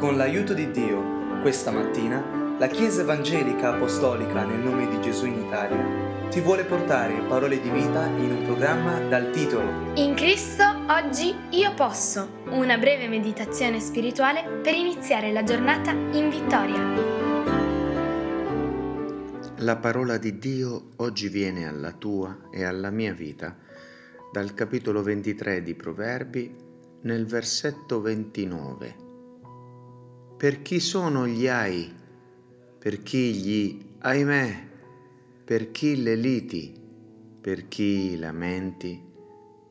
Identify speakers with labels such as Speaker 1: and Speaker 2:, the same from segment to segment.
Speaker 1: Con l'aiuto di Dio, questa mattina, la Chiesa Evangelica Apostolica nel nome di Gesù in Italia ti vuole portare parole di vita in un programma dal titolo
Speaker 2: In Cristo oggi io posso, una breve meditazione spirituale per iniziare la giornata in vittoria.
Speaker 3: La parola di Dio oggi viene alla tua e alla mia vita dal capitolo 23 di Proverbi nel versetto 29 per chi sono gli ai? Per chi gli ahimè? Per chi le liti? Per chi i lamenti?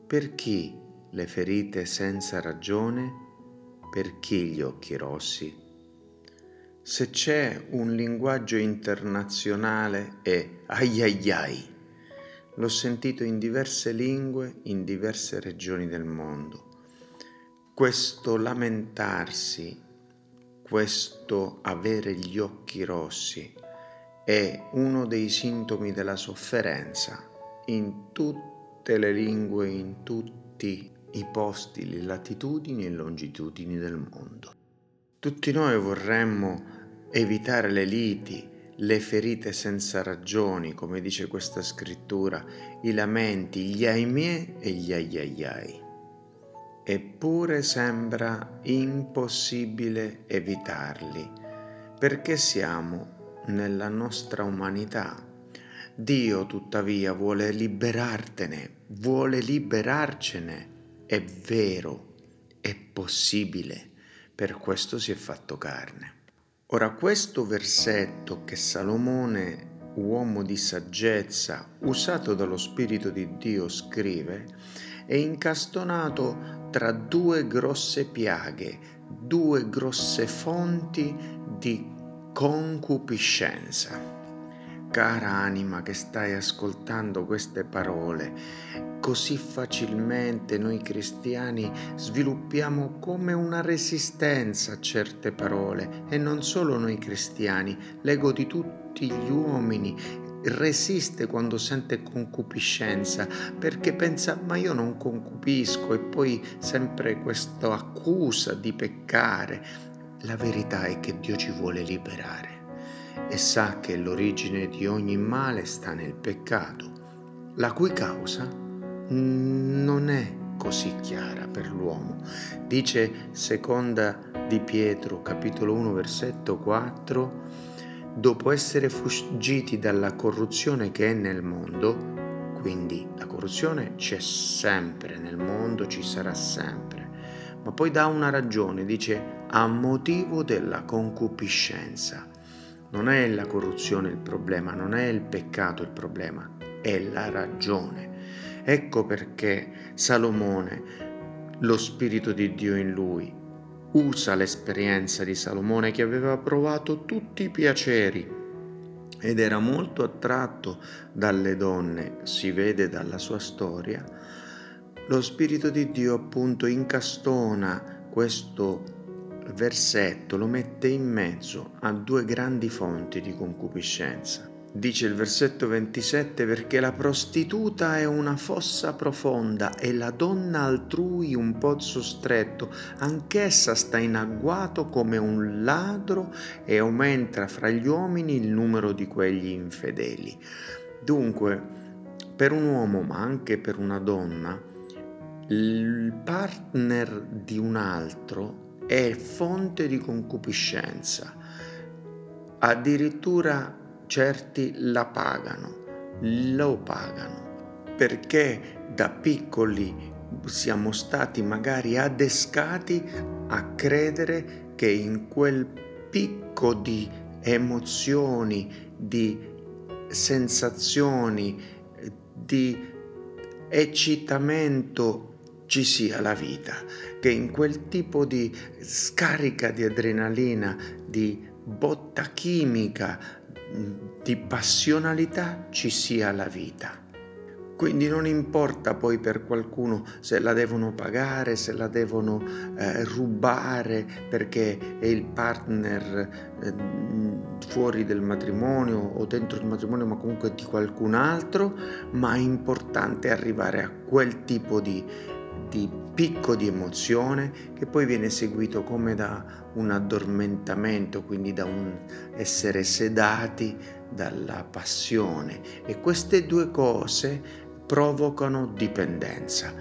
Speaker 3: Per chi le ferite senza ragione? Per chi gli occhi rossi? Se c'è un linguaggio internazionale è ai ai ai. L'ho sentito in diverse lingue, in diverse regioni del mondo. Questo lamentarsi questo avere gli occhi rossi è uno dei sintomi della sofferenza in tutte le lingue, in tutti i posti, le latitudini e longitudini del mondo. Tutti noi vorremmo evitare le liti, le ferite senza ragioni, come dice questa scrittura, i lamenti, gli ahimè e gli aiaiai eppure sembra impossibile evitarli, perché siamo nella nostra umanità. Dio tuttavia vuole liberartene, vuole liberarcene. È vero, è possibile, per questo si è fatto carne. Ora questo versetto che Salomone, uomo di saggezza, usato dallo Spirito di Dio, scrive, è incastonato tra due grosse piaghe, due grosse fonti di concupiscenza. Cara anima che stai ascoltando queste parole, così facilmente noi cristiani sviluppiamo come una resistenza a certe parole e non solo noi cristiani, l'ego di tutti gli uomini resiste quando sente concupiscenza perché pensa ma io non concupisco e poi sempre questa accusa di peccare. La verità è che Dio ci vuole liberare e sa che l'origine di ogni male sta nel peccato, la cui causa non è così chiara per l'uomo. Dice seconda di Pietro capitolo 1 versetto 4 dopo essere fuggiti dalla corruzione che è nel mondo, quindi la corruzione c'è sempre nel mondo, ci sarà sempre, ma poi dà una ragione, dice a motivo della concupiscenza. Non è la corruzione il problema, non è il peccato il problema, è la ragione. Ecco perché Salomone, lo Spirito di Dio in lui, usa l'esperienza di Salomone che aveva provato tutti i piaceri ed era molto attratto dalle donne, si vede dalla sua storia, lo Spirito di Dio appunto incastona questo versetto, lo mette in mezzo a due grandi fonti di concupiscenza. Dice il versetto 27 perché la prostituta è una fossa profonda e la donna altrui un pozzo stretto, anch'essa sta in agguato come un ladro e aumenta fra gli uomini il numero di quegli infedeli. Dunque, per un uomo ma anche per una donna, il partner di un altro è fonte di concupiscenza. Addirittura certi la pagano, lo pagano, perché da piccoli siamo stati magari adescati a credere che in quel picco di emozioni, di sensazioni, di eccitamento ci sia la vita, che in quel tipo di scarica di adrenalina, di botta chimica, di passionalità ci sia la vita. Quindi non importa poi per qualcuno se la devono pagare, se la devono eh, rubare perché è il partner eh, fuori del matrimonio o dentro il matrimonio ma comunque di qualcun altro, ma è importante arrivare a quel tipo di, di picco di emozione che poi viene seguito come da un addormentamento, quindi da un essere sedati dalla passione e queste due cose provocano dipendenza.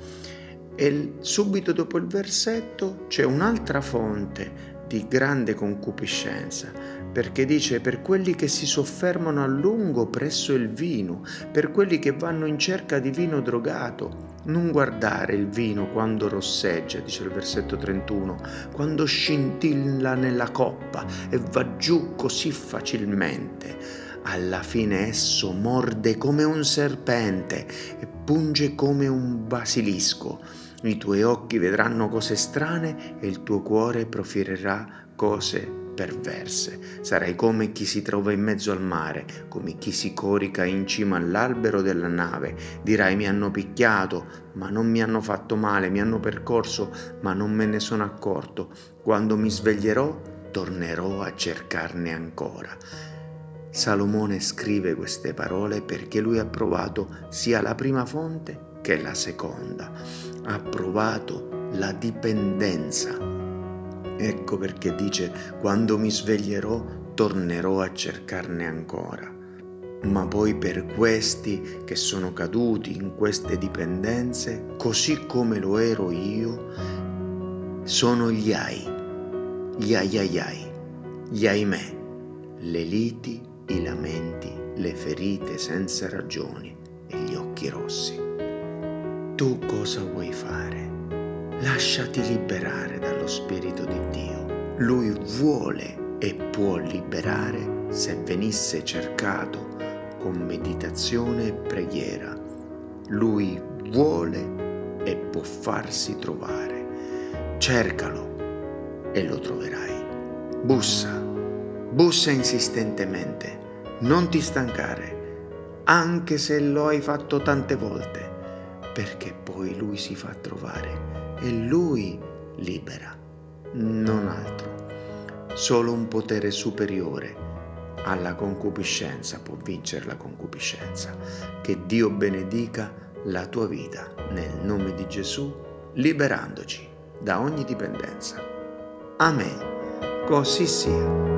Speaker 3: E subito dopo il versetto c'è un'altra fonte di grande concupiscenza, perché dice per quelli che si soffermano a lungo presso il vino, per quelli che vanno in cerca di vino drogato, non guardare il vino quando rosseggia, dice il versetto 31, quando scintilla nella coppa e va giù così facilmente. Alla fine esso morde come un serpente e punge come un basilisco. I tuoi occhi vedranno cose strane e il tuo cuore profiererà cose perverse. Sarai come chi si trova in mezzo al mare, come chi si corica in cima all'albero della nave. Dirai mi hanno picchiato, ma non mi hanno fatto male, mi hanno percorso, ma non me ne sono accorto. Quando mi sveglierò, tornerò a cercarne ancora. Salomone scrive queste parole perché lui ha provato sia la prima fonte che la seconda. Ha provato la dipendenza Ecco perché dice, quando mi sveglierò tornerò a cercarne ancora. Ma poi per questi che sono caduti in queste dipendenze, così come lo ero io, sono gli ai, gli ai gli ahimè, le liti, i lamenti, le ferite senza ragioni e gli occhi rossi. Tu cosa vuoi fare? Lasciati liberare dallo Spirito di Dio. Lui vuole e può liberare se venisse cercato con meditazione e preghiera. Lui vuole e può farsi trovare. Cercalo e lo troverai. Bussa, bussa insistentemente. Non ti stancare, anche se lo hai fatto tante volte, perché poi lui si fa trovare e lui libera, non altro. Solo un potere superiore alla concupiscenza può vincere la concupiscenza. Che Dio benedica la tua vita nel nome di Gesù, liberandoci da ogni dipendenza. Amen. Così sia.